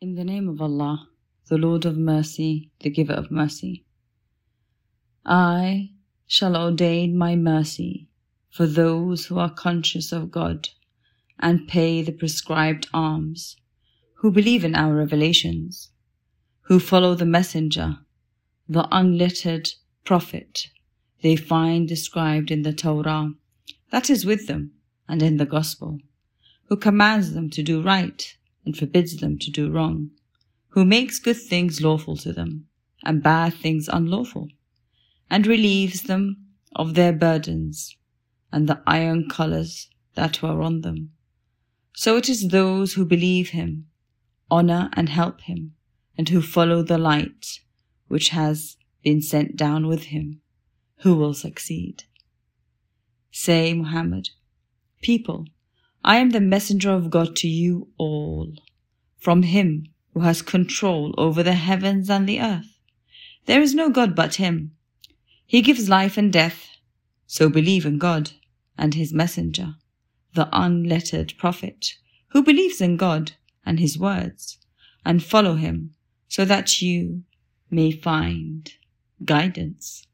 In the name of Allah, the Lord of mercy, the giver of mercy. I shall ordain my mercy for those who are conscious of God and pay the prescribed alms, who believe in our revelations, who follow the messenger, the unlettered prophet they find described in the Torah that is with them and in the gospel, who commands them to do right and forbids them to do wrong, who makes good things lawful to them and bad things unlawful, and relieves them of their burdens and the iron collars that were on them. So it is those who believe him, honor and help him, and who follow the light which has been sent down with him, who will succeed. Say, Muhammad, people, I am the messenger of God to you all, from him who has control over the heavens and the earth. There is no God but him. He gives life and death, so believe in God and his messenger, the unlettered prophet, who believes in God and his words, and follow him so that you may find guidance.